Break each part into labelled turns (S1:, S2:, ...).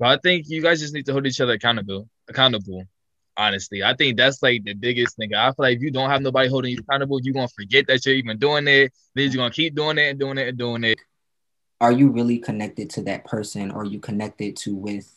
S1: But I think you guys just need to hold each other accountable. Accountable. Honestly, I think that's like the biggest thing. I feel like if you don't have nobody holding you accountable, you're gonna forget that you're even doing it. Then you're gonna keep doing it and doing it and doing it.
S2: Are you really connected to that person? Or are you connected to with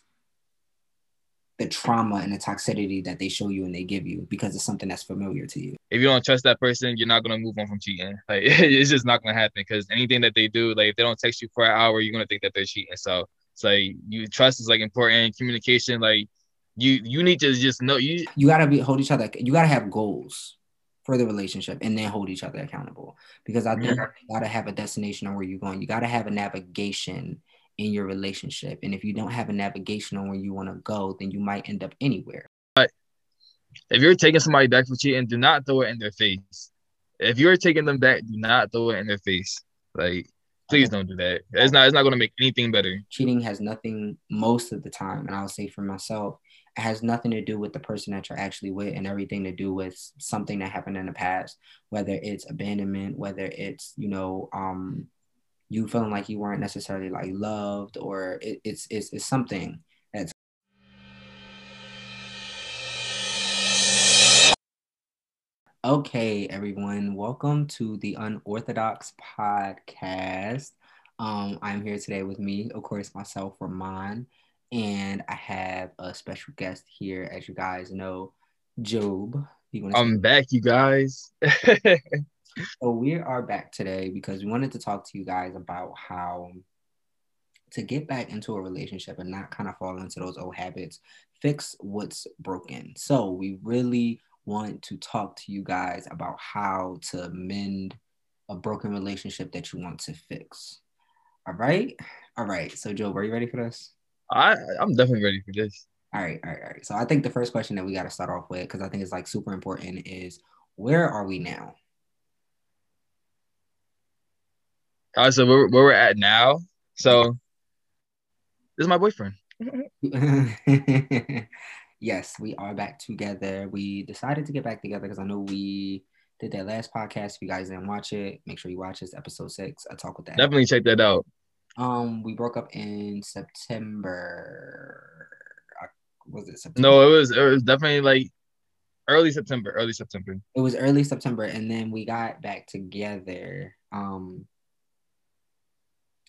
S2: the trauma and the toxicity that they show you and they give you because it's something that's familiar to you.
S1: If you don't trust that person, you're not gonna move on from cheating. Like it's just not gonna happen because anything that they do, like if they don't text you for an hour, you're gonna think that they're cheating. So it's like you trust is like important. Communication, like you you need to just know you
S2: you gotta be hold each other. You gotta have goals for the relationship and then hold each other accountable because I think mm-hmm. you gotta have a destination on where you're going. You gotta have a navigation in your relationship. And if you don't have a navigation on where you want to go, then you might end up anywhere.
S1: But if you're taking somebody back for cheating, do not throw it in their face. If you're taking them back, do not throw it in their face. Like, please don't do that. It's not. It's not going to make anything better.
S2: Cheating has nothing most of the time, and I'll say for myself, it has nothing to do with the person that you're actually with, and everything to do with something that happened in the past. Whether it's abandonment, whether it's you know um you feeling like you weren't necessarily like loved or it, it's, it's it's something okay everyone welcome to the unorthodox podcast. Um i'm here today with me of course myself ramon and i have a special guest here as you guys know job.
S1: I'm back you guys.
S2: So we are back today because we wanted to talk to you guys about how to get back into a relationship and not kind of fall into those old habits, fix what's broken. So we really want to talk to you guys about how to mend a broken relationship that you want to fix. All right. All right. So Job, are you ready for this?
S1: I I'm definitely ready for this.
S2: All right, all right, all right. So I think the first question that we got to start off with, because I think it's like super important, is where are we now?
S1: All right. so where, where we're at now. So this is my boyfriend.
S2: yes, we are back together. We decided to get back together because I know we did that last podcast. If you guys didn't watch it, make sure you watch this episode six. I talk with that.
S1: Definitely check that out.
S2: Um, we broke up in September. Was it September?
S1: No, it was it was definitely like early September. Early September.
S2: It was early September, and then we got back together. Um,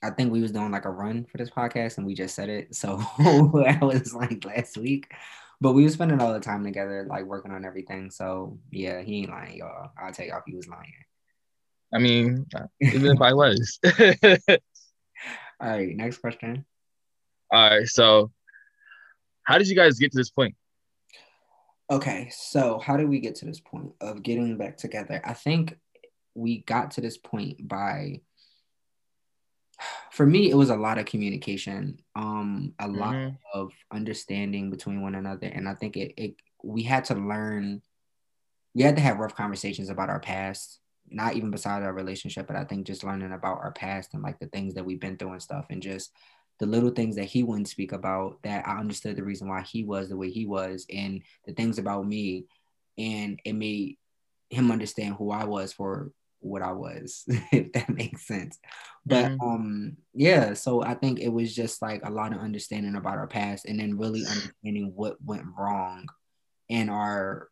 S2: I think we was doing like a run for this podcast and we just said it. So that was like last week. But we were spending all the time together, like working on everything. So yeah, he ain't lying, y'all. I'll tell y'all he was lying.
S1: I mean, uh, even if I was.
S2: all right, next question.
S1: All right, so how did you guys get to this point?
S2: Okay, so how did we get to this point of getting back together? I think we got to this point by for me it was a lot of communication um a mm-hmm. lot of understanding between one another and i think it, it we had to learn we had to have rough conversations about our past not even beside our relationship but i think just learning about our past and like the things that we've been through and stuff and just the little things that he wouldn't speak about that i understood the reason why he was the way he was and the things about me and it made him understand who i was for what I was, if that makes sense. But mm-hmm. um yeah, so I think it was just like a lot of understanding about our past and then really understanding what went wrong in our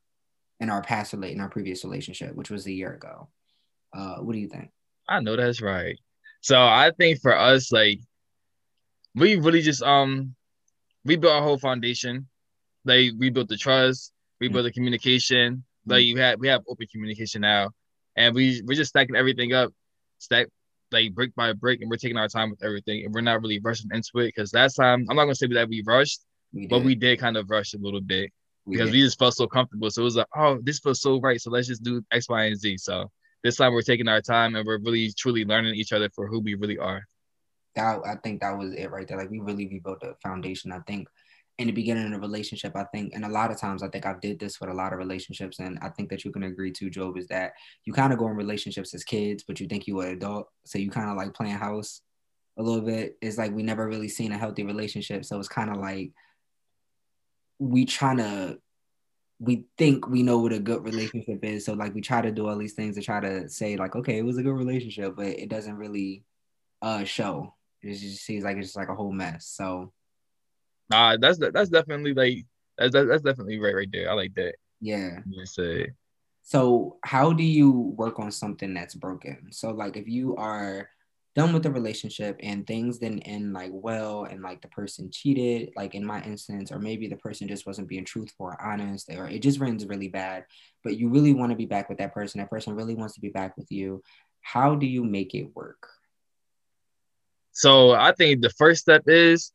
S2: in our past relate in our previous relationship, which was a year ago. Uh what do you think?
S1: I know that's right. So I think for us, like we really just um we built our whole foundation. Like we built the trust, we built mm-hmm. the communication. Like mm-hmm. you had we have open communication now and we we're just stacking everything up, stack like brick by brick, and we're taking our time with everything, and we're not really rushing into it because last time I'm not gonna say that we rushed, we but we did kind of rush a little bit we because did. we just felt so comfortable. So it was like, oh, this feels so right, so let's just do X, Y, and Z. So this time we're taking our time and we're really truly learning each other for who we really are.
S2: That I think that was it right there. Like we really rebuilt the foundation. I think in the beginning of a relationship, I think, and a lot of times I think I've did this with a lot of relationships, and I think that you can agree to, Job, is that you kind of go in relationships as kids, but you think you are an adult, so you kind of like playing house a little bit. It's like we never really seen a healthy relationship, so it's kind of like we trying to we think we know what a good relationship is, so like we try to do all these things to try to say like, okay, it was a good relationship, but it doesn't really uh show. It just seems like it's just like a whole mess. So
S1: Nah, that's that's definitely like that's that's definitely right right there. I like that.
S2: Yeah.
S1: Yes. Uh,
S2: so how do you work on something that's broken? So like if you are done with the relationship and things didn't end like well and like the person cheated, like in my instance, or maybe the person just wasn't being truthful or honest, or it just runs really bad, but you really want to be back with that person. That person really wants to be back with you. How do you make it work?
S1: So I think the first step is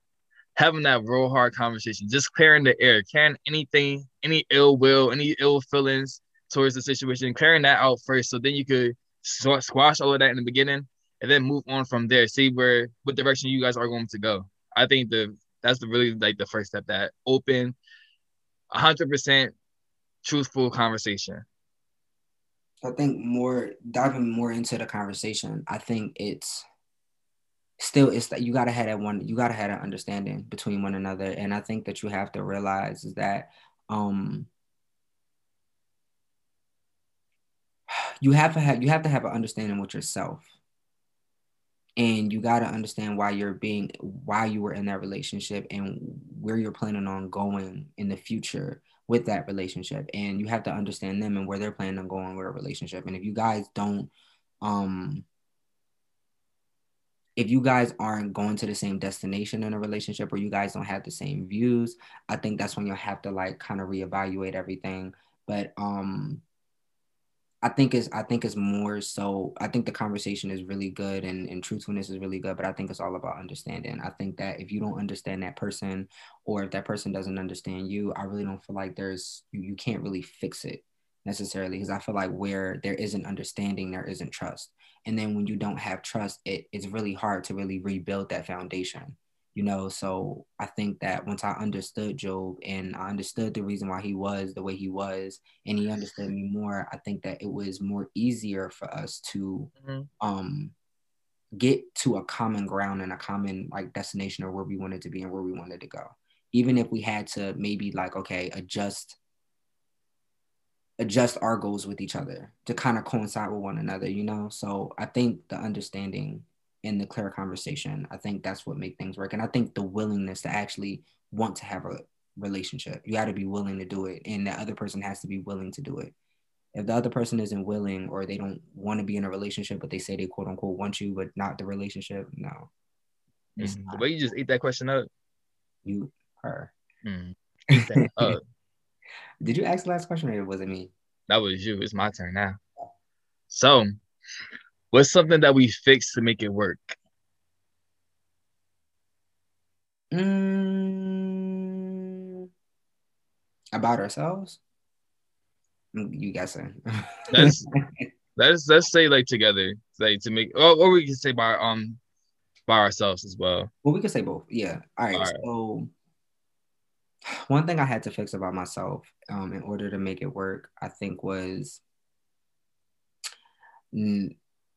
S1: having that real hard conversation, just clearing the air, clearing anything, any ill will, any ill feelings towards the situation, clearing that out first. So then you could squash all of that in the beginning and then move on from there. See where what direction you guys are going to go. I think the that's the really like the first step. That open, hundred percent truthful conversation.
S2: I think more diving more into the conversation. I think it's still it's that you gotta have that one. You gotta have an understanding between one another, and I think that you have to realize is that um you have to have you have to have an understanding with yourself. And you got to understand why you're being why you were in that relationship and where you're planning on going in the future with that relationship. And you have to understand them and where they're planning on going with a relationship. And if you guys don't um if you guys aren't going to the same destination in a relationship or you guys don't have the same views i think that's when you'll have to like kind of reevaluate everything but um I think it's I think it's more so I think the conversation is really good and, and truthfulness is really good, but I think it's all about understanding. I think that if you don't understand that person or if that person doesn't understand you, I really don't feel like there's you, you can't really fix it necessarily because I feel like where there isn't understanding, there isn't trust. And then when you don't have trust, it, it's really hard to really rebuild that foundation you know so i think that once i understood job and i understood the reason why he was the way he was and he understood me more i think that it was more easier for us to mm-hmm. um get to a common ground and a common like destination or where we wanted to be and where we wanted to go even if we had to maybe like okay adjust adjust our goals with each other to kind of coincide with one another you know so i think the understanding in the clear conversation. I think that's what make things work. And I think the willingness to actually want to have a relationship. You got to be willing to do it. And the other person has to be willing to do it. If the other person isn't willing or they don't want to be in a relationship, but they say they quote unquote want you, but not the relationship, no.
S1: Mm-hmm. Way you just ate that question up.
S2: You, her.
S1: Mm.
S2: Did you ask the last question or it was it me?
S1: That was you. It's my turn now. So, What's something that we fix to make it work?
S2: Mm, about ourselves? You guessing?
S1: let's let's let's say like together, like to make, or, or we can say by um by ourselves as well.
S2: Well, we can say both. Yeah. All right. All right. So one thing I had to fix about myself um, in order to make it work, I think was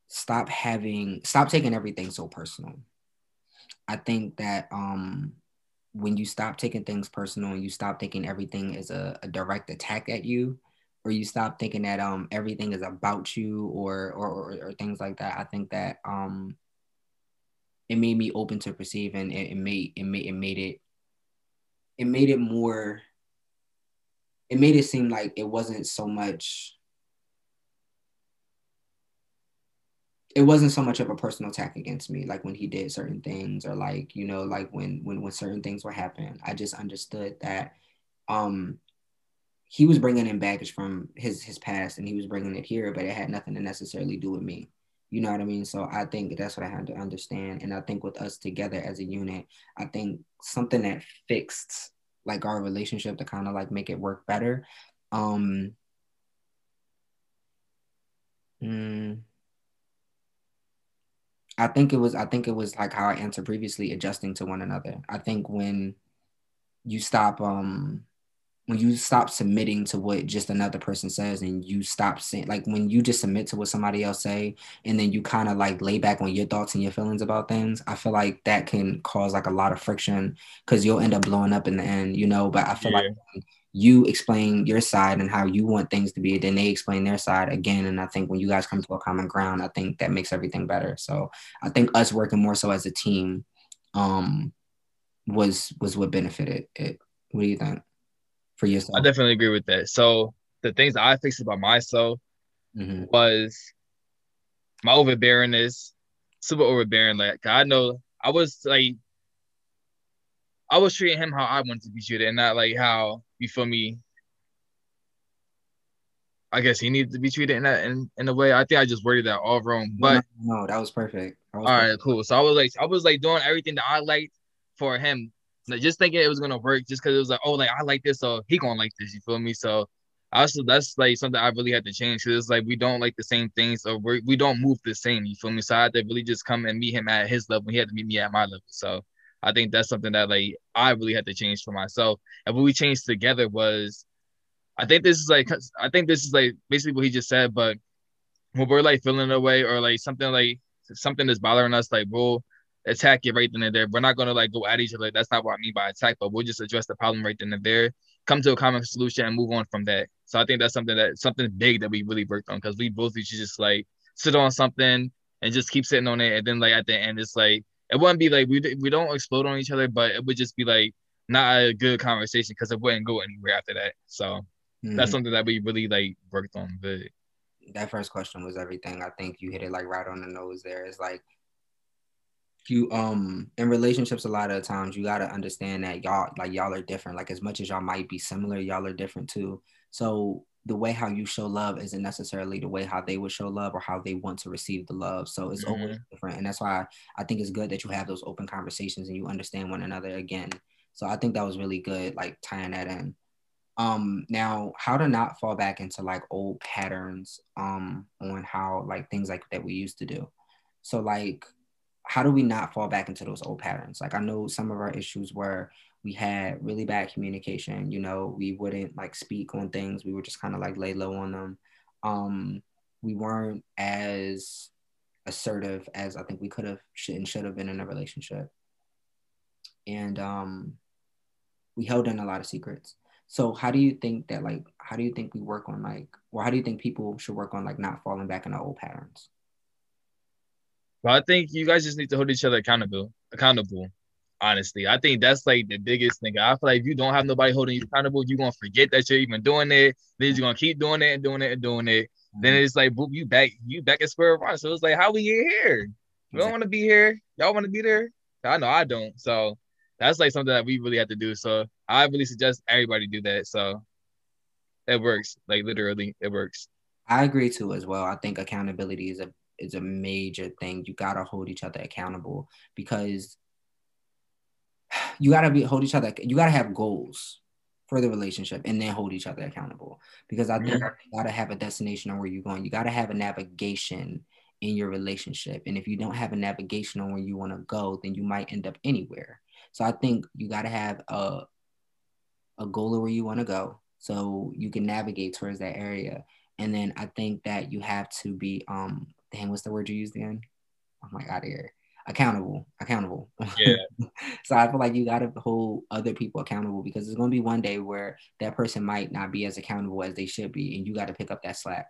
S2: stop having stop taking everything so personal. I think that um when you stop taking things personal and you stop thinking everything is a, a direct attack at you, or you stop thinking that um everything is about you or or, or, or things like that, I think that um it made me open to perceive and it, it made it made it made it it made it more it made it seem like it wasn't so much it wasn't so much of a personal attack against me like when he did certain things or like you know like when when when certain things were happening. I just understood that um he was bringing in baggage from his his past and he was bringing it here but it had nothing to necessarily do with me you know what i mean so i think that's what i had to understand and i think with us together as a unit i think something that fixed like our relationship to kind of like make it work better um mm, I think it was I think it was like how I answered previously, adjusting to one another. I think when you stop um when you stop submitting to what just another person says and you stop saying like when you just submit to what somebody else say and then you kind of like lay back on your thoughts and your feelings about things i feel like that can cause like a lot of friction because you'll end up blowing up in the end you know but i feel yeah. like you explain your side and how you want things to be then they explain their side again and i think when you guys come to a common ground i think that makes everything better so i think us working more so as a team um was was what benefited it. What do you think for yourself?
S1: I definitely agree with that. So the things I fixed about myself mm-hmm. was my overbearingness, super overbearing. Like I know I was like I was treating him how I wanted to be treated, and not like how you feel me. I guess he needed to be treated in that in, in a way. I think I just worded that all wrong. But
S2: no, no that was perfect. Was
S1: all perfect. right, cool. So I was like, I was like doing everything that I liked for him, just thinking it was gonna work, just because it was like, oh, like I like this, so he gonna like this. You feel me? So I also that's like something I really had to change because it's like we don't like the same things or we we don't move the same. You feel me? So I had to really just come and meet him at his level. He had to meet me at my level. So I think that's something that like I really had to change for myself. And what we changed together was, I think this is like I think this is like basically what he just said. But when we're like feeling a way or like something like something that's bothering us, like we'll attack it right then and there. We're not gonna like go at each other. That's not what I mean by attack, but we'll just address the problem right then and there, come to a common solution, and move on from that. So I think that's something that something big that we really worked on because we both used to just like sit on something and just keep sitting on it, and then like at the end it's like it wouldn't be like we we don't explode on each other, but it would just be like not a good conversation because it wouldn't go anywhere after that. So mm-hmm. that's something that we really like worked on. But
S2: that first question was everything. I think you hit it like right on the nose. there. It's like you um in relationships a lot of times you got to understand that y'all like y'all are different like as much as y'all might be similar y'all are different too so the way how you show love isn't necessarily the way how they would show love or how they want to receive the love. So it's mm-hmm. always different. And that's why I think it's good that you have those open conversations and you understand one another again. So I think that was really good, like tying that in. Um, now how to not fall back into like old patterns um on how like things like that we used to do. So like how do we not fall back into those old patterns? Like I know some of our issues were we had really bad communication you know we wouldn't like speak on things. We were just kind of like lay low on them. Um we weren't as assertive as i think we could have should and should have been in a relationship. And um we held in a lot of secrets. So how do you think that like how do you think we work on like or how do you think people should work on like not falling back into old patterns
S1: well i think you guys just need to hold each other accountable accountable honestly. I think that's like the biggest thing. I feel like if you don't have nobody holding you accountable, you're gonna forget that you're even doing it. Then you're gonna keep doing it and doing it and doing it. Mm-hmm. Then it's like boop, you back, you back at square one. So it's like, how we get here? We don't want to be here. Y'all want to be there? I know I don't. So that's like something that we really have to do. So I really suggest everybody do that. So it works. Like literally, it works.
S2: I agree too as well. I think accountability is a is a major thing. You gotta hold each other accountable because you gotta be hold each other. You gotta have goals for the relationship and then hold each other accountable. Because I think you gotta have a destination on where you're going. You gotta have a navigation in your relationship. And if you don't have a navigation on where you want to go, then you might end up anywhere. So I think you gotta have a a goal of where you want to go so you can navigate towards that area. And then I think that you have to be um dang, what's the word you used again? I'm like out of here accountable, accountable.
S1: Yeah.
S2: so I feel like you got to hold other people accountable because there's going to be one day where that person might not be as accountable as they should be, and you got to pick up that slack,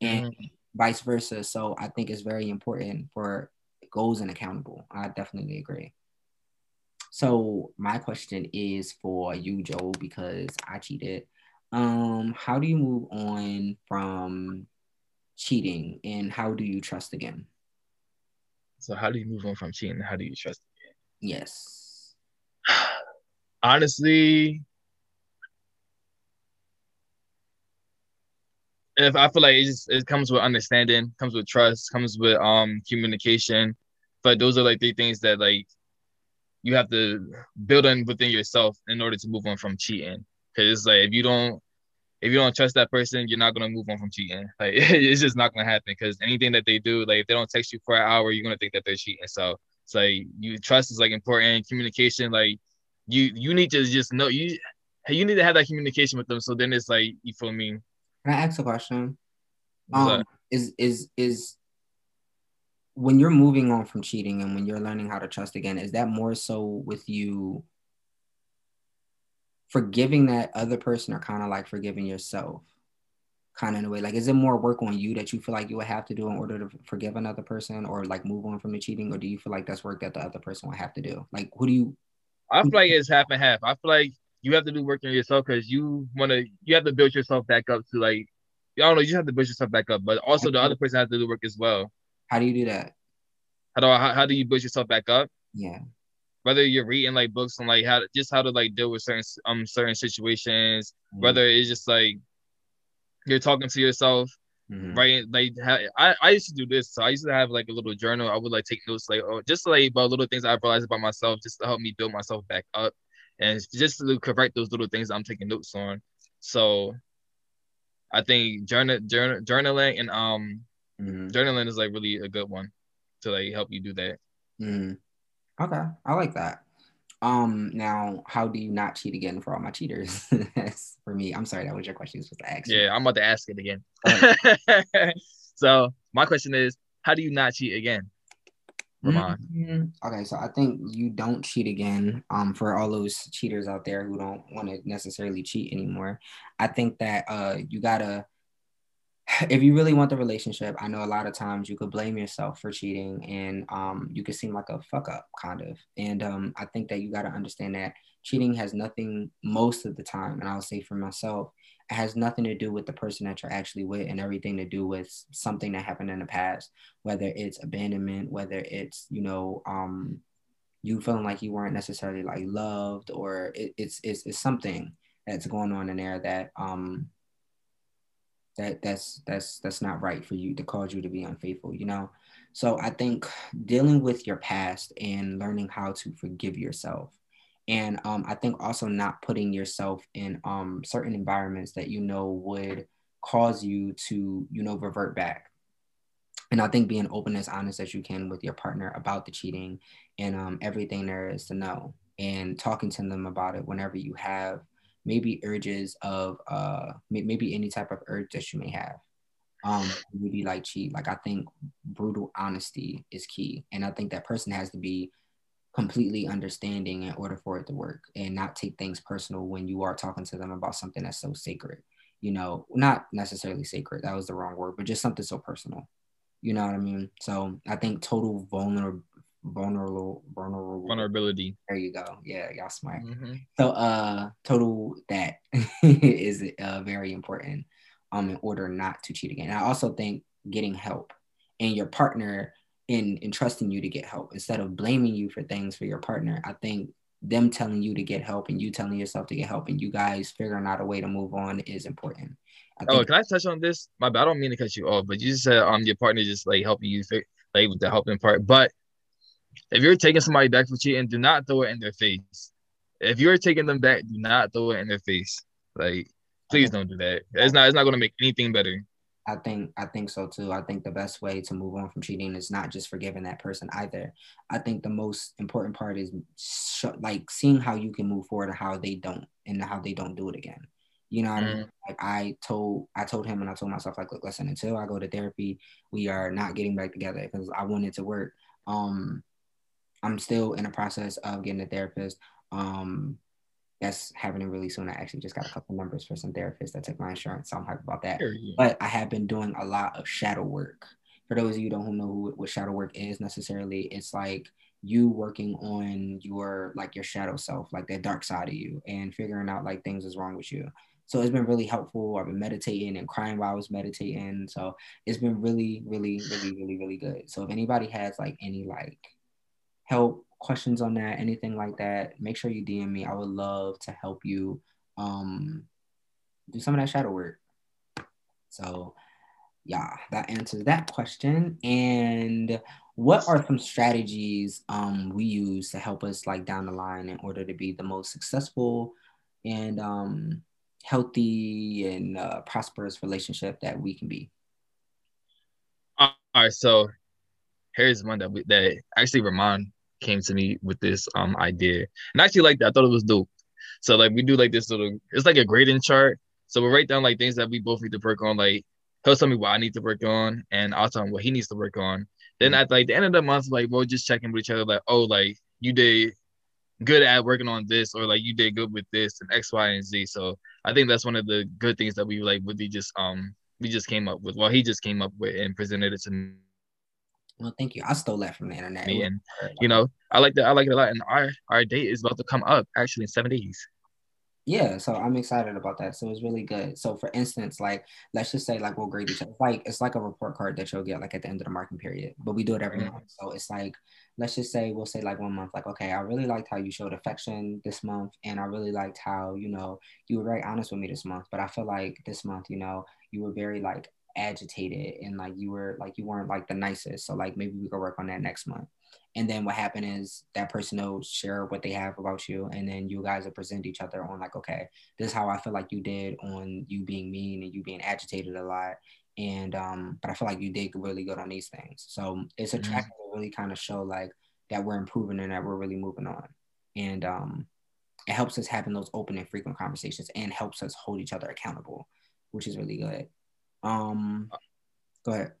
S2: and mm-hmm. vice versa. So I think it's very important for goals and accountable. I definitely agree. So my question is for you, Job, because I cheated. Um, how do you move on from cheating, and how do you trust again?
S1: So how do you move on from cheating? How do you trust again?
S2: Yes.
S1: Honestly, if I feel like it just it comes with understanding, comes with trust, comes with um communication. But those are like three things that like you have to build in within yourself in order to move on from cheating. Cause it's like if you don't if you don't trust that person, you're not gonna move on from cheating. Like it's just not gonna happen because anything that they do, like if they don't text you for an hour, you're gonna think that they're cheating. So it's like you trust is like important. Communication, like you you need to just know you you need to have that communication with them. So then it's like you feel me.
S2: Can I ask a question? Um, is is is when you're moving on from cheating and when you're learning how to trust again, is that more so with you forgiving that other person or kind of like forgiving yourself kind of in a way like is it more work on you that you feel like you would have to do in order to forgive another person or like move on from the cheating or do you feel like that's work that the other person would have to do like who do you
S1: I feel like it's half and half. I feel like you have to do work on yourself because you want to. You have to build yourself back up to like. I don't know. You have to build yourself back up, but also the other person has to do work as well.
S2: How do you do that?
S1: How do I, how, how do you build yourself back up?
S2: Yeah.
S1: Whether you're reading like books on like how to, just how to like deal with certain um certain situations, mm-hmm. whether it's just like you're talking to yourself, mm-hmm. right? Like I, I used to do this. So I used to have like a little journal. I would like take notes like oh, just like about little things I realized about myself, just to help me build myself back up, and just to correct those little things I'm taking notes on. So I think journal, journal journaling and um mm-hmm. journaling is like really a good one to like help you do that.
S2: Okay, I like that. Um, now, how do you not cheat again for all my cheaters? for me, I'm sorry, that was your question. You supposed to ask.
S1: Yeah, I'm about to ask it again. so my question is, how do you not cheat again?
S2: Mm-hmm. Okay, so I think you don't cheat again. Um, for all those cheaters out there who don't want to necessarily cheat anymore, I think that uh you gotta if you really want the relationship, I know a lot of times you could blame yourself for cheating and um, you could seem like a fuck up kind of. And um, I think that you got to understand that cheating has nothing most of the time, and I'll say for myself, it has nothing to do with the person that you're actually with and everything to do with something that happened in the past, whether it's abandonment, whether it's, you know, um, you feeling like you weren't necessarily like loved or it, it's, it's, it's something that's going on in there that um, that that's that's that's not right for you to cause you to be unfaithful you know? So i think dealing with your past and learning how to forgive yourself and um, i think also not putting yourself in um, certain environments that you know would cause you to you know revert back. And i think being open as honest as you can with your partner about the cheating and um, everything there is to know and talking to them about it whenever you have maybe urges of uh maybe any type of urge that you may have. Um maybe like cheat like i think brutal honesty is key and i think that person has to be completely understanding in order for it to work and not take things personal when you are talking to them about something that's so sacred. You know not necessarily sacred that was the wrong word but just something so personal. You know what i mean? So i think total vulnerable vulnerable vulnerable.
S1: Vulnerability.
S2: There you go. Yeah y'all smart. Mm-hmm. so uh total that is uh, very important um in order not to cheat again. I also think getting help and your partner in in trusting you to get help instead of blaming you for things for your partner. I think them telling you to get help and you telling yourself to get help and you guys figuring out a way to move on is important.
S1: Oh can i touch on this? My bad i don't mean to cut you off but you just said um your partner just like helping you like with the helping part but if you're taking somebody back for cheating, do not throw it in their face. If you're taking them back, do not throw it in their face. Like, please don't do that. It's not. It's not going to make anything better.
S2: I think I think so too. I think the best way to move on from cheating is not just forgiving that person either. I think the most important part is sh- like seeing how you can move forward and how they don't and how they don't do it again. You know, mm. I mean? Mm-hmm. like I told I told him and I told myself like, look, listen, until I go to therapy, we are not getting back together because I wanted to work. Um, I'm still in the process of getting a therapist. Um, that's happening really soon. I actually just got a couple numbers for some therapists that took my insurance, so I'm hyped about that. But I have been doing a lot of shadow work. For those of you don't know who, what shadow work is necessarily, it's like you working on your like your shadow self, like that dark side of you, and figuring out like things is wrong with you. So it's been really helpful. I've been meditating and crying while I was meditating. So it's been really, really, really, really, really good. So if anybody has like any like help, questions on that, anything like that, make sure you DM me. I would love to help you um, do some of that shadow work. So, yeah, that answers that question. And what are some strategies um, we use to help us like down the line in order to be the most successful and um, healthy and uh, prosperous relationship that we can be?
S1: All right, so here's one that we, that actually Ramon came to me with this um idea. And I actually like that. I thought it was dope. So like we do like this little it's like a grading chart. So we write down like things that we both need to work on. Like he'll tell me what I need to work on and I'll tell him what he needs to work on. Then at like the end of the month, like we'll just check in with each other, like, oh, like you did good at working on this, or like you did good with this and X, Y, and Z. So I think that's one of the good things that we like really just um we just came up with. Well, he just came up with and presented it to me.
S2: Well, thank you. I stole that from the internet.
S1: And you know, I like that. I like it a lot. And our our date is about to come up actually in seven days.
S2: Yeah, so I'm excited about that. So it's really good. So for instance, like let's just say like we'll grade each other. It's like it's like a report card that you'll get like at the end of the marking period, but we do it every mm-hmm. month. So it's like let's just say we'll say like one month, like okay, I really liked how you showed affection this month, and I really liked how you know you were very honest with me this month. But I feel like this month, you know, you were very like agitated and like you were like you weren't like the nicest. So like maybe we could work on that next month. And then what happened is that person will share what they have about you, and then you guys will present each other on like, okay, this is how I feel like you did on you being mean and you being agitated a lot. And um, but I feel like you did really good on these things. So it's attractive mm-hmm. to really kind of show like that we're improving and that we're really moving on. And um, it helps us having those open and frequent conversations and helps us hold each other accountable, which is really good. Um, go ahead.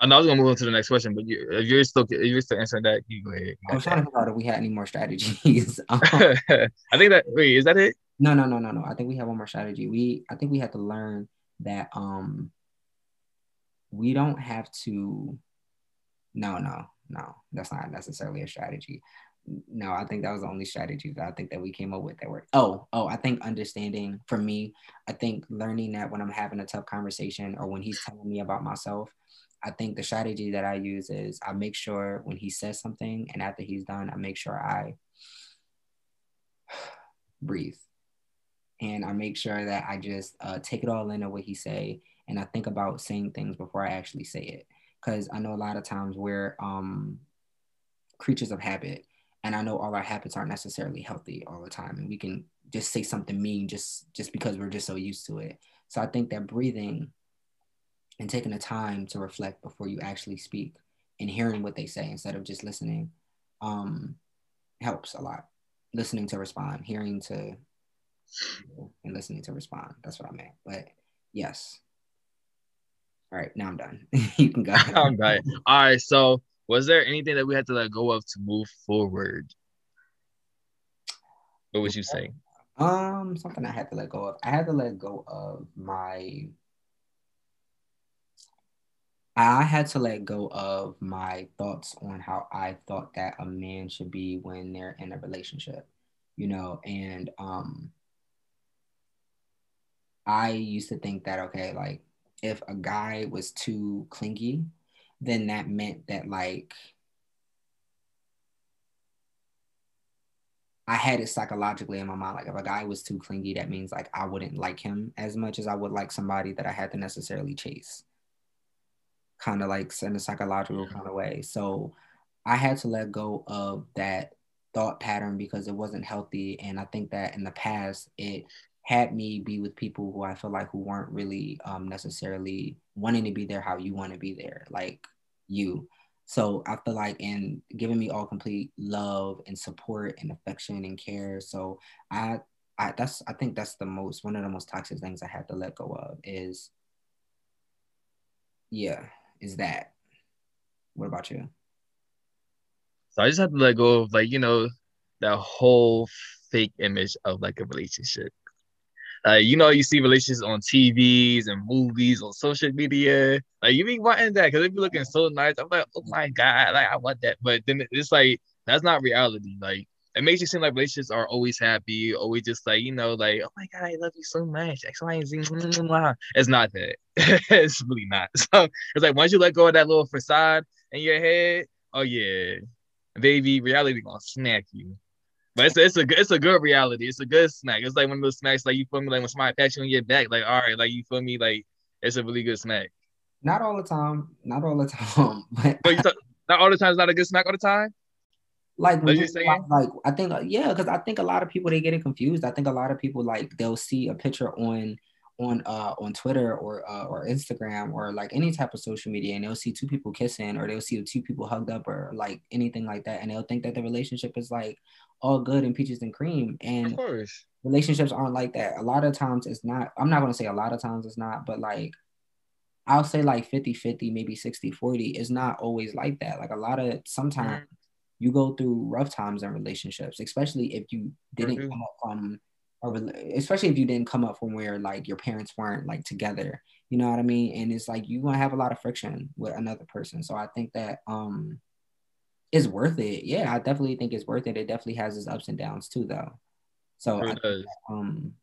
S1: I know I was gonna move on to the next question, but you, if you're still if you're still answering that, you go ahead.
S2: I was trying to figure out if we had any more strategies.
S1: um, I think that wait, is that it?
S2: No, no, no, no, no. I think we have one more strategy. We I think we have to learn that um we don't have to no, no, no, that's not necessarily a strategy. No, I think that was the only strategy that I think that we came up with that worked. Oh, oh, I think understanding for me, I think learning that when I'm having a tough conversation or when he's telling me about myself, I think the strategy that I use is I make sure when he says something and after he's done, I make sure I breathe. And I make sure that I just uh, take it all in of what he say and I think about saying things before I actually say it. Because I know a lot of times we're um, creatures of habit. And I know all our habits aren't necessarily healthy all the time. And we can just say something mean just just because we're just so used to it. So I think that breathing and taking the time to reflect before you actually speak and hearing what they say instead of just listening um, helps a lot. Listening to respond, hearing to and listening to respond. That's what I meant. But yes. All right, now I'm done. you can go.
S1: I'm done. All right. So, was there anything that we had to let go of to move forward? What would you say?
S2: Um, something I had to let go of. I had to let go of my I had to let go of my thoughts on how I thought that a man should be when they're in a relationship, you know, and um I used to think that okay, like if a guy was too clingy, then that meant that like I had it psychologically in my mind. Like if a guy was too clingy, that means like I wouldn't like him as much as I would like somebody that I had to necessarily chase kind of like in a psychological kind of way. So I had to let go of that thought pattern because it wasn't healthy. And I think that in the past, it had me be with people who I feel like who weren't really um, necessarily wanting to be there how you want to be there, like you. So I feel like in giving me all complete love and support and affection and care. So I, I that's I think that's the most one of the most toxic things I had to let go of is yeah is that. What about you?
S1: So I just have to let go of like, you know, that whole fake image of like a relationship. You know, you see relationships on TVs and movies on social media. Like, you be wanting that because it be looking so nice. I'm like, oh my God, like, I want that. But then it's like, that's not reality. Like, it makes you seem like relationships are always happy, always just like, you know, like, oh my God, I love you so much. X, Y, and Z. It's not that. it's really not. So it's like once you let go of that little facade in your head, oh yeah, baby, reality gonna snack you. But it's a, it's a it's a good reality. It's a good snack. It's like one of those snacks, like you feel me, like when somebody pats you on your back, like all right, like you feel me, like it's a really good snack.
S2: Not all the time. Not all the time. But,
S1: but talk, not all the time is not a good snack all the time.
S2: Like, like, like, I think, uh, yeah, because I think a lot of people they get it confused. I think a lot of people like they'll see a picture on on uh on Twitter or uh, or Instagram or like any type of social media, and they'll see two people kissing or they'll see two people hugged up or like anything like that, and they'll think that the relationship is like all good and peaches and cream. And relationships aren't like that. A lot of times it's not. I'm not gonna say a lot of times it's not, but like I'll say like 50 50, maybe 60 40. It's not always like that. Like a lot of sometimes. Mm you go through rough times in relationships, especially if you didn't come up from or especially if you didn't come up from where like your parents weren't like together. You know what I mean? And it's like you're gonna have a lot of friction with another person. So I think that um it's worth it. Yeah, I definitely think it's worth it. It definitely has its ups and downs too, though. So I um,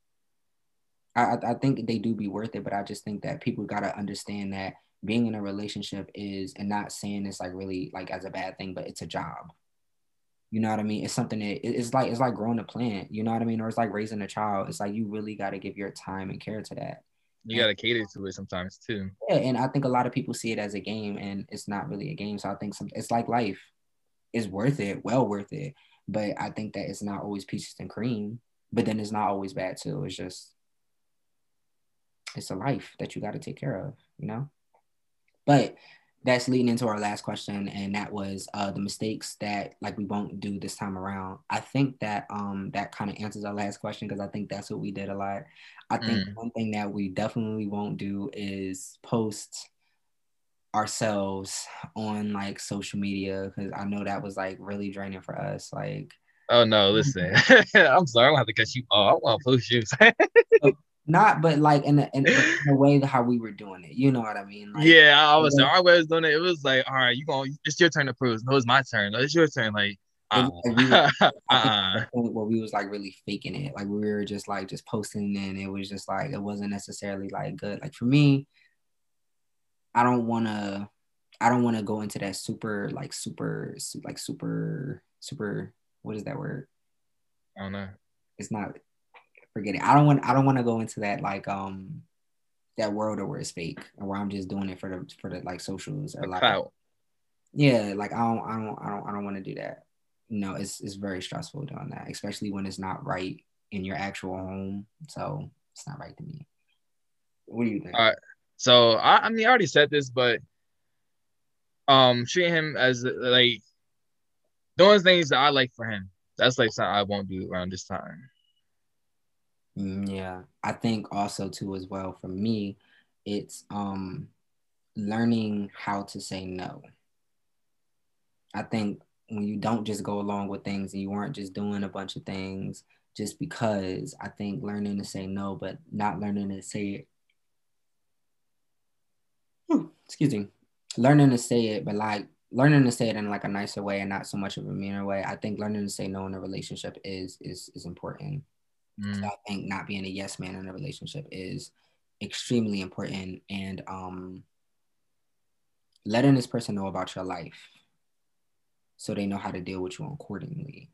S2: I, I think they do be worth it, but I just think that people gotta understand that being in a relationship is, and not saying it's like really like as a bad thing, but it's a job. You know what I mean? It's something that it's like it's like growing a plant. You know what I mean? Or it's like raising a child. It's like you really got to give your time and care to that.
S1: You got to cater to it sometimes too.
S2: Yeah, and I think a lot of people see it as a game, and it's not really a game. So I think some it's like life is worth it, well worth it. But I think that it's not always peaches and cream. But then it's not always bad too. It's just it's a life that you got to take care of, you know. But that's leading into our last question, and that was uh, the mistakes that like we won't do this time around. I think that um that kind of answers our last question because I think that's what we did a lot. I think mm. one thing that we definitely won't do is post ourselves on like social media because I know that was like really draining for us. Like,
S1: oh no, listen, I'm sorry, I don't have to cut you off. I want to post you.
S2: not, but like in a, in, a way how we were doing it. You know what I mean? Like,
S1: yeah, I was yeah. our way was doing it. It was like, all right, you going, it's your turn to prove. No, it's my turn. No, it's your turn. Like. Uh, we were,
S2: uh, where we was like really faking it, like we were just like just posting, and it was just like it wasn't necessarily like good. Like for me, I don't want to I don't want to go into that super like super like super super what is that word?
S1: I don't know.
S2: It's not forget it. I don't want I don't want to go into that like um that world where it's fake or where I'm just doing it for the for the like socials or like clout. yeah like I don't I don't I don't I don't want to do that. No, it's it's very stressful doing that, especially when it's not right in your actual home. So it's not right to me. What do you think?
S1: All right. So I, I mean, I already said this, but um, treating him as like doing things that I like for him. That's like something I won't do around this time.
S2: Mm, yeah, I think also too as well for me, it's um learning how to say no. I think when you don't just go along with things and you aren't just doing a bunch of things just because, I think learning to say no, but not learning to say it excuse me, learning to say it, but like learning to say it in like a nicer way and not so much of a meaner way. I think learning to say no in a relationship is is is important. Mm. So I think not being a yes man in a relationship is extremely important and um letting this person know about your life so they know how to deal with you accordingly.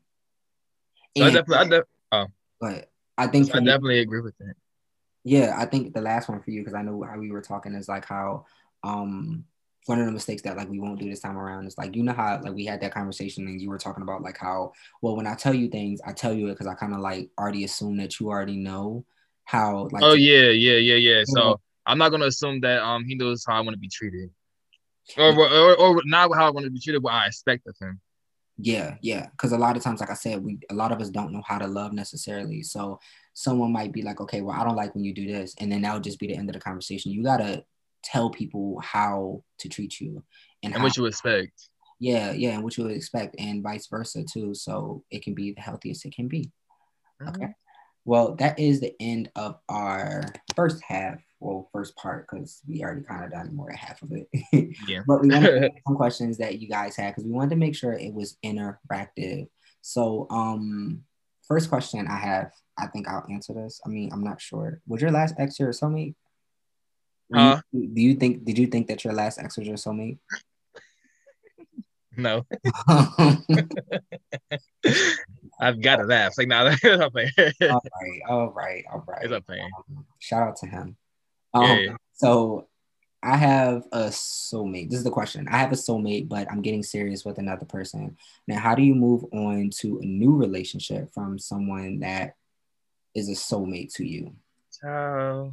S1: And, I definitely, I de- oh.
S2: but I think
S1: I definitely me, agree with that.
S2: Yeah, I think the last one for you because I know how we were talking is like how um one of the mistakes that like we won't do this time around is like you know how like we had that conversation and you were talking about like how well when I tell you things I tell you it because I kind of like already assume that you already know how like
S1: oh yeah yeah yeah yeah. So I'm not gonna assume that um he knows how I want to be treated. Or, or, or not how I want to be treated what I expect of him.
S2: Yeah yeah. Because a lot of times like I said we a lot of us don't know how to love necessarily. So someone might be like okay well I don't like when you do this and then that would just be the end of the conversation. You gotta tell people how to treat you
S1: and, and how, what you expect.
S2: Yeah, yeah, and what you would expect, and vice versa too. So it can be the healthiest it can be. Mm-hmm. Okay. Well, that is the end of our first half. Well, first part because we already kind of done more than half of it. yeah. but we wanted some questions that you guys had because we wanted to make sure it was interactive. So, um, first question I have, I think I'll answer this. I mean, I'm not sure. Was your last ex your soulmate? Uh, you, do you think? Did you think that your last ex was your soulmate?
S1: No. I've got to laugh. Like, nah, that's not
S2: all right, all right, all right.
S1: It's not.
S2: Um, shout out to him. Um, yeah. So, I have a soulmate. This is the question. I have a soulmate, but I'm getting serious with another person. Now, how do you move on to a new relationship from someone that is a soulmate to you?
S1: Oh,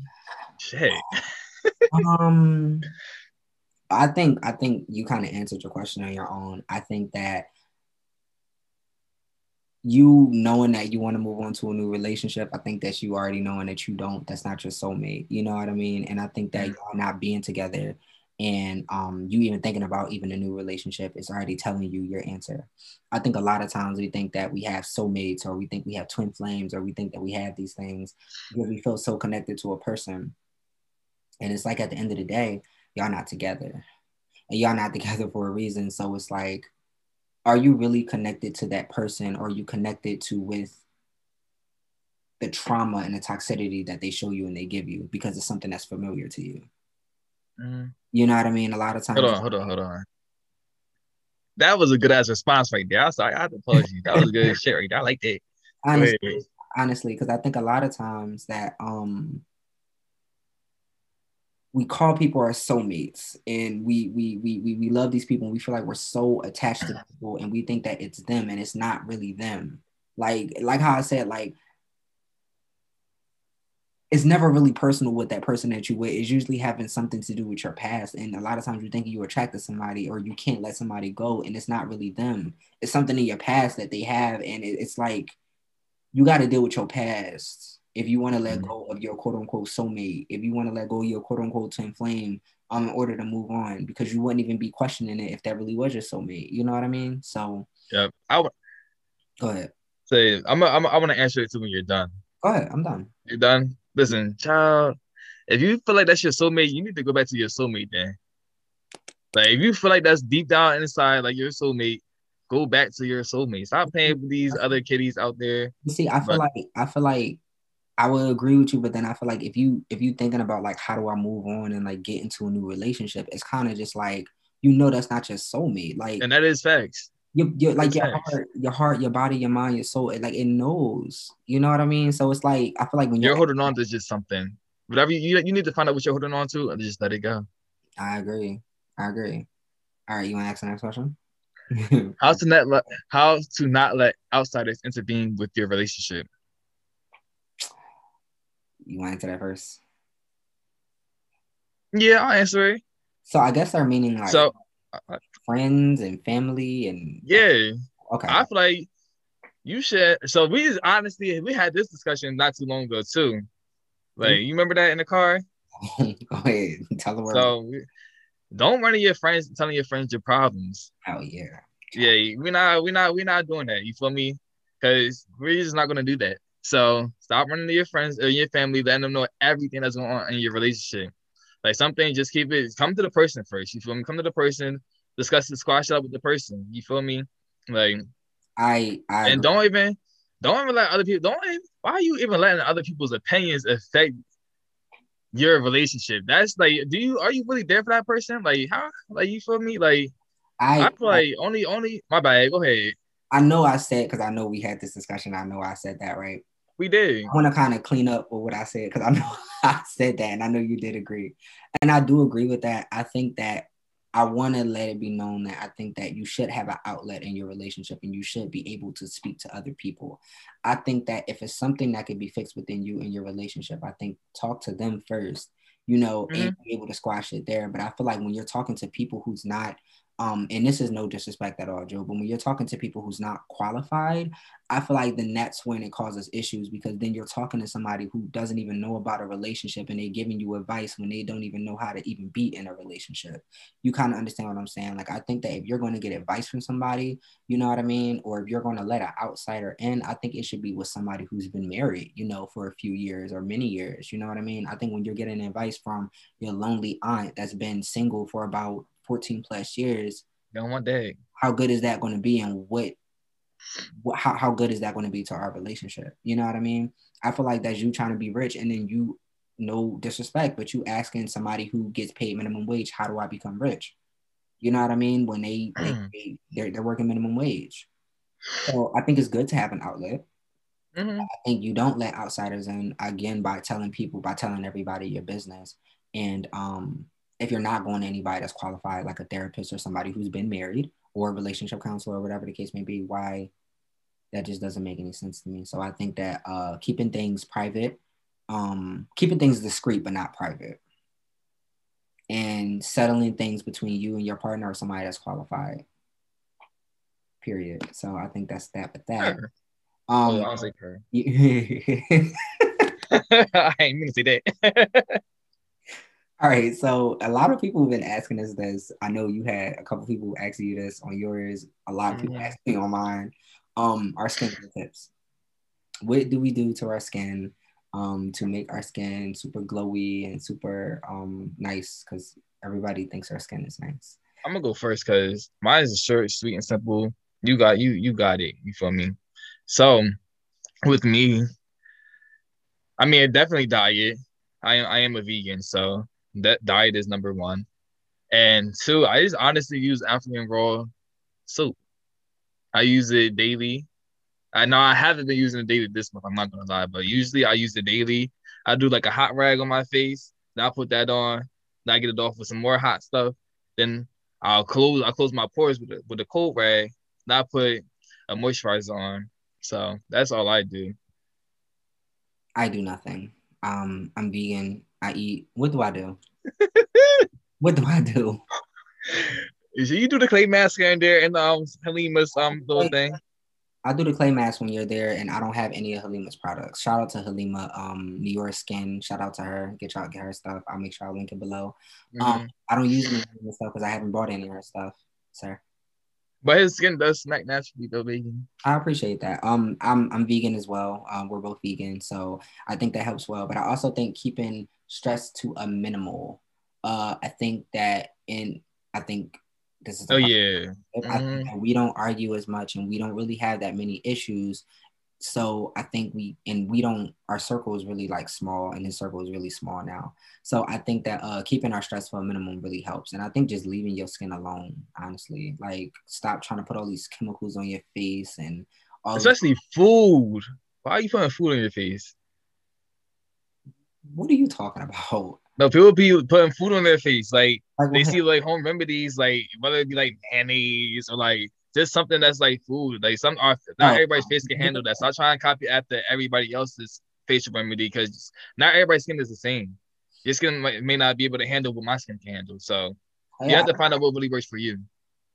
S1: shit
S2: um, I think I think you kind of answered your question on your own. I think that you knowing that you want to move on to a new relationship, I think that you already knowing that you don't, that's not your soulmate. You know what I mean? And I think that mm-hmm. y'all not being together and um, you even thinking about even a new relationship is already telling you your answer. I think a lot of times we think that we have soulmates or we think we have twin flames or we think that we have these things because we feel so connected to a person And it's like at the end of the day, y'all not together. And y'all not together for a reason. So it's like, are you really connected to that person? Or are you connected to with the trauma and the toxicity that they show you and they give you because it's something that's familiar to you? Mm-hmm. You know what I mean? A lot of times.
S1: Hold on, hold on, hold on. That was a good ass response right there. I was like, I apologize. That was good shit right there. I like that.
S2: Honestly, honestly, because I think a lot of times that um we call people our soulmates and we, we we we we love these people and we feel like we're so attached to people and we think that it's them and it's not really them. Like like how i said like it's never really personal with that person that you with. It's usually having something to do with your past and a lot of times you think you attracted to somebody or you can't let somebody go and it's not really them. It's something in your past that they have and it, it's like you got to deal with your past if you want to let mm-hmm. go of your quote unquote soulmate, if you want to let go of your quote unquote twin flame, um, in order to move on, because you wouldn't even be questioning it if that really was your soulmate. You know what I mean? So
S1: yeah, I would
S2: go ahead.
S1: Say, I'm, a, I'm, a, I want to answer it to when you're done.
S2: Go ahead, I'm done.
S1: You're done. Listen, child. If you feel like that's your soulmate, you need to go back to your soulmate. Then, like, if you feel like that's deep down inside, like your soulmate, go back to your soulmate. Stop playing with these other kiddies out there.
S2: You see, I feel but, like I feel like I would agree with you, but then I feel like if you if you thinking about like how do I move on and like get into a new relationship, it's kind of just like you know that's not your soulmate. Like
S1: and that is facts.
S2: You you like your facts. heart, your heart, your body, your mind, your soul, it, like it knows. You know what I mean? So it's like I feel like when
S1: you're, you're holding on to just something, whatever you you need to find out what you're holding on to and just let it go.
S2: I agree. I agree. All right, you want to ask the next question?
S1: how to not let how to not let outsiders intervene with your relationship.
S2: You want to answer that first?
S1: Yeah, I'll answer it.
S2: So I guess they're meaning like
S1: so
S2: friends and family and
S1: yeah. Okay. I feel like you should. So we just honestly we had this discussion not too long ago too. Like mm-hmm. you remember that in the car?
S2: Go ahead, tell them.
S1: So don't run to your friends telling your friends your problems.
S2: Oh yeah.
S1: Yeah, we're not we're not we're not doing that. You feel me? Because we're just not gonna do that. So stop running to your friends or your family, letting them know everything that's going on in your relationship. Like something, just keep it. Come to the person first. You feel me? Come to the person, discuss the squash it up with the person. You feel me? Like
S2: I, I
S1: and don't even don't even let other people don't even, why are you even letting other people's opinions affect your relationship? That's like, do you are you really there for that person? Like how like you feel me? Like I, I feel like only only my bad. Go ahead.
S2: I know I said because I know we had this discussion. I know I said that right.
S1: We did.
S2: I want to kind of clean up with what I said because I know I said that and I know you did agree. And I do agree with that. I think that I want to let it be known that I think that you should have an outlet in your relationship and you should be able to speak to other people. I think that if it's something that can be fixed within you and your relationship, I think talk to them first, you know, mm-hmm. and be able to squash it there. But I feel like when you're talking to people who's not um, and this is no disrespect at all, Joe, but when you're talking to people who's not qualified, I feel like then that's when it causes issues because then you're talking to somebody who doesn't even know about a relationship and they're giving you advice when they don't even know how to even be in a relationship. You kind of understand what I'm saying? Like, I think that if you're going to get advice from somebody, you know what I mean? Or if you're going to let an outsider in, I think it should be with somebody who's been married, you know, for a few years or many years. You know what I mean? I think when you're getting advice from your lonely aunt that's been single for about 14 plus years.
S1: On one day.
S2: How good is that going to be and what, what how, how good is that going to be to our relationship? You know what I mean? I feel like that's you trying to be rich and then you no disrespect, but you asking somebody who gets paid minimum wage, how do I become rich? You know what I mean? When they, they, mm. they they're, they're working minimum wage. So I think it's good to have an outlet. Mm-hmm. I think you don't let outsiders in again by telling people, by telling everybody your business. And um, if you're not going to anybody that's qualified, like a therapist or somebody who's been married or a relationship counselor or whatever the case may be, why that just doesn't make any sense to me. So I think that uh, keeping things private, um, keeping things discreet but not private, and settling things between you and your partner or somebody that's qualified. Period. So I think that's that. But that. Sure. Um, oh, like her. I ain't gonna say that. All right, so a lot of people have been asking us this. I know you had a couple people asking you this on yours. A lot of people mm-hmm. asking me on mine. Um, our skin tips. What do we do to our skin? um, to make our skin super glowy and super um, nice because everybody thinks our skin is nice.
S1: I'm gonna go first because mine is short, sweet, and simple. You got you you got it. You feel me? So with me, I mean, definitely diet. I am I am a vegan, so that diet is number one. And two, I just honestly use African raw soap. I use it daily. I know I haven't been using it daily this month. I'm not gonna lie, but usually I use it daily. I do like a hot rag on my face. Then I put that on. Then I get it off with some more hot stuff. Then I'll close. I close my pores with a, with a cold rag. Then I put a moisturizer on. So that's all I do.
S2: I do nothing. Um, I'm vegan. I eat. What do I do? what do I do?
S1: You do the clay mask in there and um Halima's um little thing.
S2: I do the clay mask when you're there, and I don't have any of Halima's products. Shout out to Halima, um, New York Skin. Shout out to her. Get y'all get her stuff. I'll make sure I link it below. Mm-hmm. Um, I don't use any of her stuff because I haven't bought any of her stuff, sir.
S1: But his skin does smack naturally though, vegan.
S2: I appreciate that. Um, I'm I'm vegan as well. Um, we're both vegan, so I think that helps well. But I also think keeping stress to a minimal. Uh, I think that in I think this is
S1: oh yeah
S2: mm-hmm. we don't argue as much and we don't really have that many issues so i think we and we don't our circle is really like small and his circle is really small now. So i think that uh keeping our stress for a minimum really helps and i think just leaving your skin alone honestly. Like stop trying to put all these chemicals on your face and
S1: all especially food. Why are you putting food on your face?
S2: What are you talking about?
S1: No, people be putting food on their face. Like they see like home remedies, like whether it be like mayonnaise or like just something that's like food. Like some are not oh. everybody's face can handle that. So I try and copy after everybody else's facial remedy because not everybody's skin is the same. Your skin may not be able to handle what my skin can handle. So you yeah, have to find out what really works for you.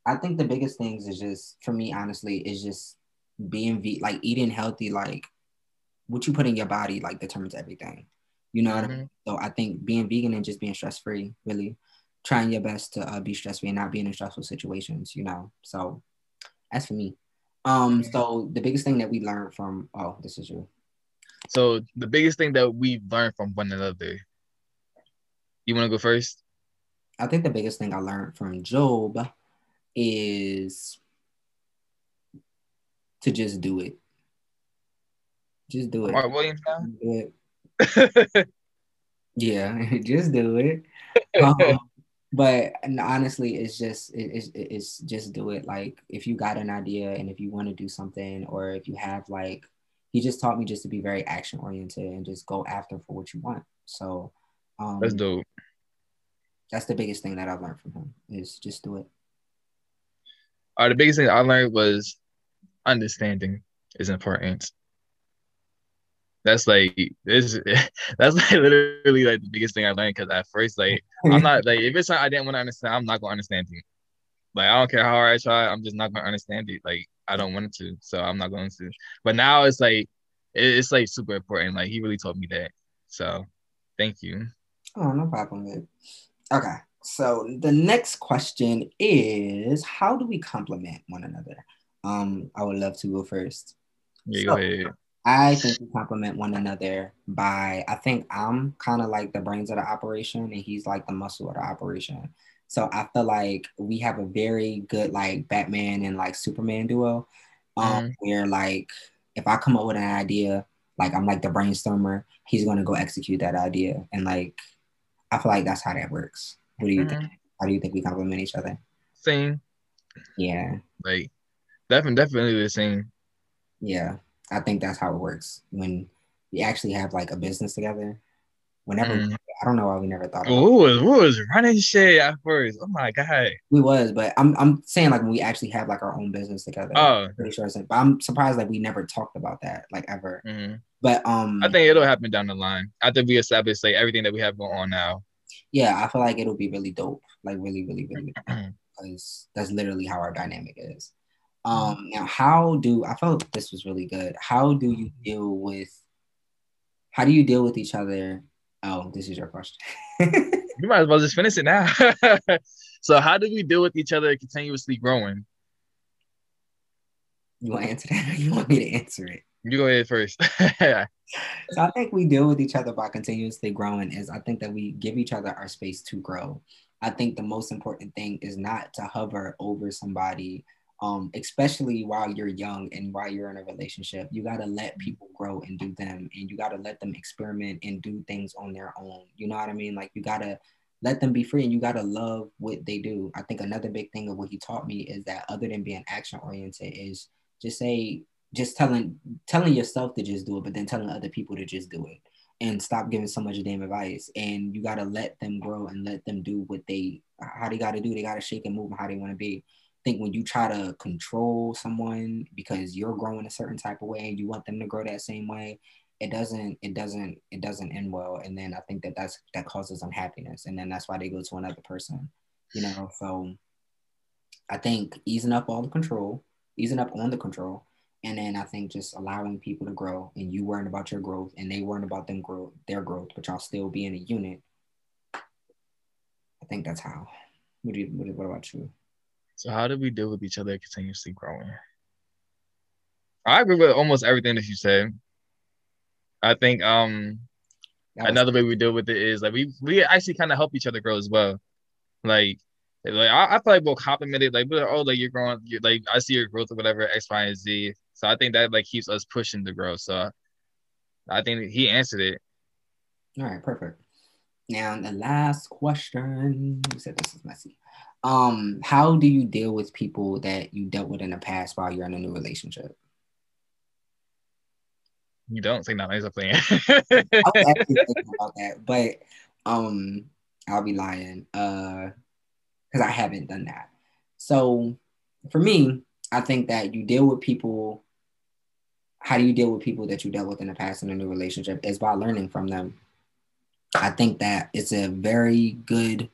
S2: I think the biggest things is just for me, honestly, is just being ve- like eating healthy, like what you put in your body, like determines everything. You know mm-hmm. what I mean? So I think being vegan and just being stress free, really trying your best to uh, be stress free and not being in stressful situations. You know, so that's for me. Um, so the biggest thing that we learned from oh, this is you.
S1: So the biggest thing that we learned from one another. You want to go first?
S2: I think the biggest thing I learned from Job is to just do it. Just do it.
S1: Mark Williams now? Do it.
S2: yeah, just do it. Um, but honestly, it's just it, it's, it's just do it. Like if you got an idea and if you want to do something, or if you have like, he just taught me just to be very action oriented and just go after for what you want. So
S1: um, that's dope.
S2: That's the biggest thing that I've learned from him is just do it.
S1: Uh, the biggest thing I learned was understanding is important that's like this that's like literally like the biggest thing I learned because at first like I'm not like if it's something I didn't want to understand, I'm not gonna understand it. Like I don't care how hard I try, I'm just not gonna understand it. Like I don't want to, so I'm not going to. But now it's like it's like super important. Like he really taught me that. So thank you.
S2: Oh, no problem, man. Okay. So the next question is how do we complement one another? Um, I would love to go first.
S1: Yeah, so, go ahead.
S2: I think we complement one another by I think I'm kind of like the brains of the operation and he's like the muscle of the operation. So I feel like we have a very good like Batman and like Superman duo. Um mm. where like if I come up with an idea, like I'm like the brainstormer, he's gonna go execute that idea. And like I feel like that's how that works. What do you mm. think? How do you think we complement each other?
S1: Same.
S2: Yeah.
S1: Like definitely definitely the same.
S2: Yeah. I think that's how it works when we actually have like a business together. Whenever mm. I don't know why we never thought.
S1: About who was who was running shit at first? Oh my god,
S2: we was, but I'm I'm saying like when we actually have like our own business together.
S1: Oh,
S2: I'm pretty sure. It's, but I'm surprised like we never talked about that like ever.
S1: Mm-hmm.
S2: But um,
S1: I think it'll happen down the line after we establish like everything that we have going on now.
S2: Yeah, I feel like it'll be really dope, like really, really, really, because that's literally how our dynamic is. Um, now, how do I felt this was really good? How do you deal with? How do you deal with each other? Oh, this is your question.
S1: you might as well just finish it now. so, how do we deal with each other continuously growing?
S2: You want to answer that, or you want me to answer it?
S1: You go ahead first.
S2: so I think we deal with each other by continuously growing. Is I think that we give each other our space to grow. I think the most important thing is not to hover over somebody, um, especially while you're young and while you're in a relationship. You got to let people grow and do them, and you got to let them experiment and do things on their own. You know what I mean? Like you got to let them be free and you got to love what they do. I think another big thing of what he taught me is that other than being action oriented is just say just telling telling yourself to just do it, but then telling other people to just do it and stop giving so much damn advice. And you gotta let them grow and let them do what they how they gotta do. They gotta shake and move how they want to be. Think when you try to control someone because you're growing a certain type of way and you want them to grow that same way, it doesn't it doesn't it doesn't end well. And then I think that that's that causes unhappiness, and then that's why they go to another person. You know, so I think easing up all the control, easing up on the control, and then I think just allowing people to grow and you worrying about your growth and they worrying about them grow their growth, but y'all still being a unit. I think that's how. What do you what, what about you?
S1: So how do we deal with each other continuously growing? I agree with almost everything that you said. I think um another way we deal with it is like we we actually kind of help each other grow as well. Like like I, I feel like we'll compliment it, like, oh, like you're growing, you're, like I see your growth or whatever, X, Y, and Z. So I think that like keeps us pushing to grow. So I think he answered it.
S2: All right, perfect. Now the last question. You said this is messy. Um, how do you deal with people that you dealt with in the past while you're in a new relationship?
S1: You don't say nothing. I'm playing. I was
S2: actually thinking about that, but um, I'll be lying. Uh, because I haven't done that. So for me, I think that you deal with people how do you deal with people that you dealt with in the past in a new relationship is by learning from them. I think that it's a very good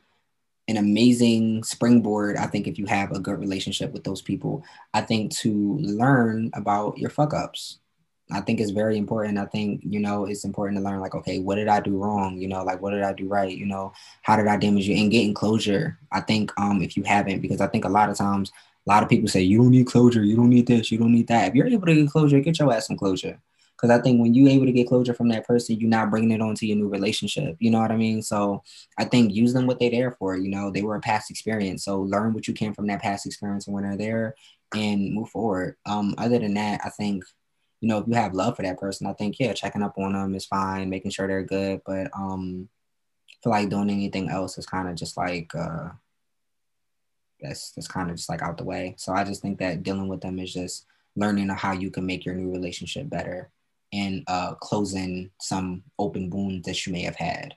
S2: an amazing springboard. I think if you have a good relationship with those people, I think to learn about your fuck ups. I think it's very important. I think, you know, it's important to learn like, okay, what did I do wrong? You know, like what did I do right? You know, how did I damage you? And getting closure. I think um if you haven't, because I think a lot of times a lot of people say you don't need closure, you don't need this, you don't need that. If you're able to get closure, get your ass some closure. Because I think when you're able to get closure from that person, you're not bringing it on to your new relationship. You know what I mean? So I think use them what they're there for. You know, they were a past experience. So learn what you can from that past experience when they're there and move forward. Um, other than that, I think, you know, if you have love for that person, I think, yeah, checking up on them is fine, making sure they're good. But um, I feel like doing anything else is kind of just like, uh, that's that's kind of just like out the way. So I just think that dealing with them is just learning how you can make your new relationship better and uh, closing some open wounds that you may have had.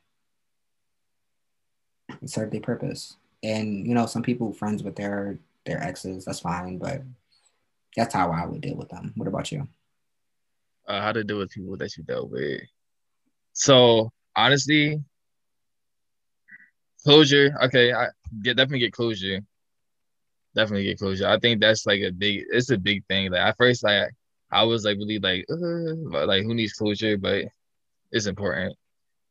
S2: It served their purpose. And you know, some people friends with their their exes, that's fine, but that's how I would deal with them. What about you?
S1: Uh, how to deal with people that you dealt with. So honestly, closure. Okay, I get definitely get closure definitely get closure. I think that's like a big. It's a big thing. Like at first, like I was like really like, uh, like who needs closure, but it's important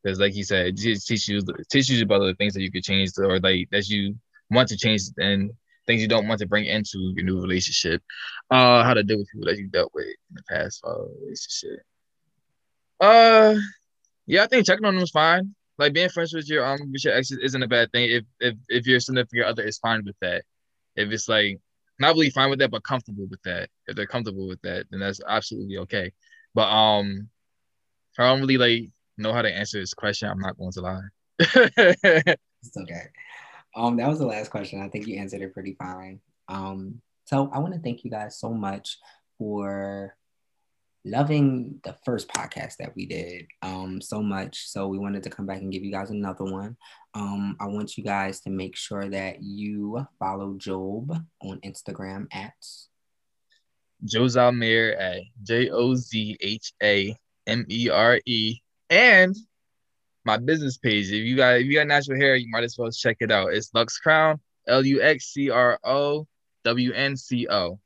S1: because, like you said, it teaches you teaches you about the things that you could change or like that you want to change and things you don't want to bring into your new relationship. Uh, how to deal with people that you dealt with in the past uh, relationship. Uh, yeah, I think checking on them is fine. Like being friends with your um with your ex isn't a bad thing if if if your significant other is fine with that if it's like not really fine with that, but comfortable with that, if they're comfortable with that, then that's absolutely okay. But um, I don't really like know how to answer this question. I'm not going to lie.
S2: it's okay. Um, that was the last question. I think you answered it pretty fine. Um, so I want to thank you guys so much for loving the first podcast that we did um, so much. So we wanted to come back and give you guys another one. Um, I want you guys to make sure that you follow Job on Instagram at
S1: Joe Zalmere at J O Z H A M E R E and my business page. If you got if you got natural hair, you might as well check it out. It's Lux Crown, L U X C R O W N C O.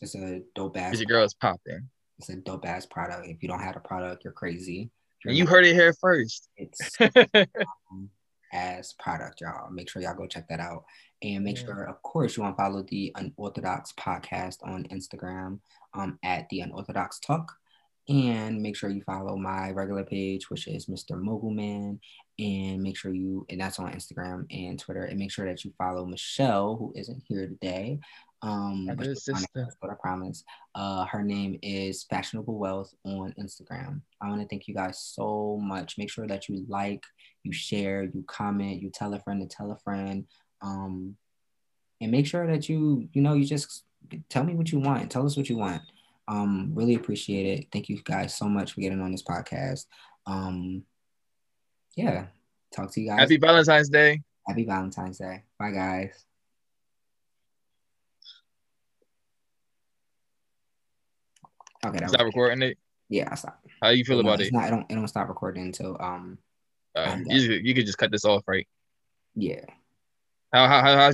S2: Just a dope ass.
S1: Your girl is popping.
S2: It's a dope ass product. If you don't have a product, you're crazy.
S1: You're you heard it here first. It's
S2: um, as product, y'all. Make sure y'all go check that out. And make yeah. sure, of course, you want to follow the Unorthodox podcast on Instagram um, at the Unorthodox Talk. And make sure you follow my regular page, which is Mr. Mogulman. And make sure you, and that's on Instagram and Twitter. And make sure that you follow Michelle, who isn't here today. Um, but what I promise. Uh, her name is Fashionable Wealth on Instagram. I want to thank you guys so much. Make sure that you like, you share, you comment, you tell a friend to tell a friend. Um, and make sure that you, you know, you just tell me what you want. Tell us what you want. Um, really appreciate it. Thank you guys so much for getting on this podcast. Um, yeah, talk to you guys.
S1: Happy Valentine's Day.
S2: Happy Valentine's Day. Bye, guys.
S1: Okay. Stop recording it.
S2: Yeah, I stop.
S1: How you feel about it?
S2: Not, I don't. I don't stop recording until um.
S1: Uh, you, you could just cut this off, right?
S2: Yeah.
S1: How how how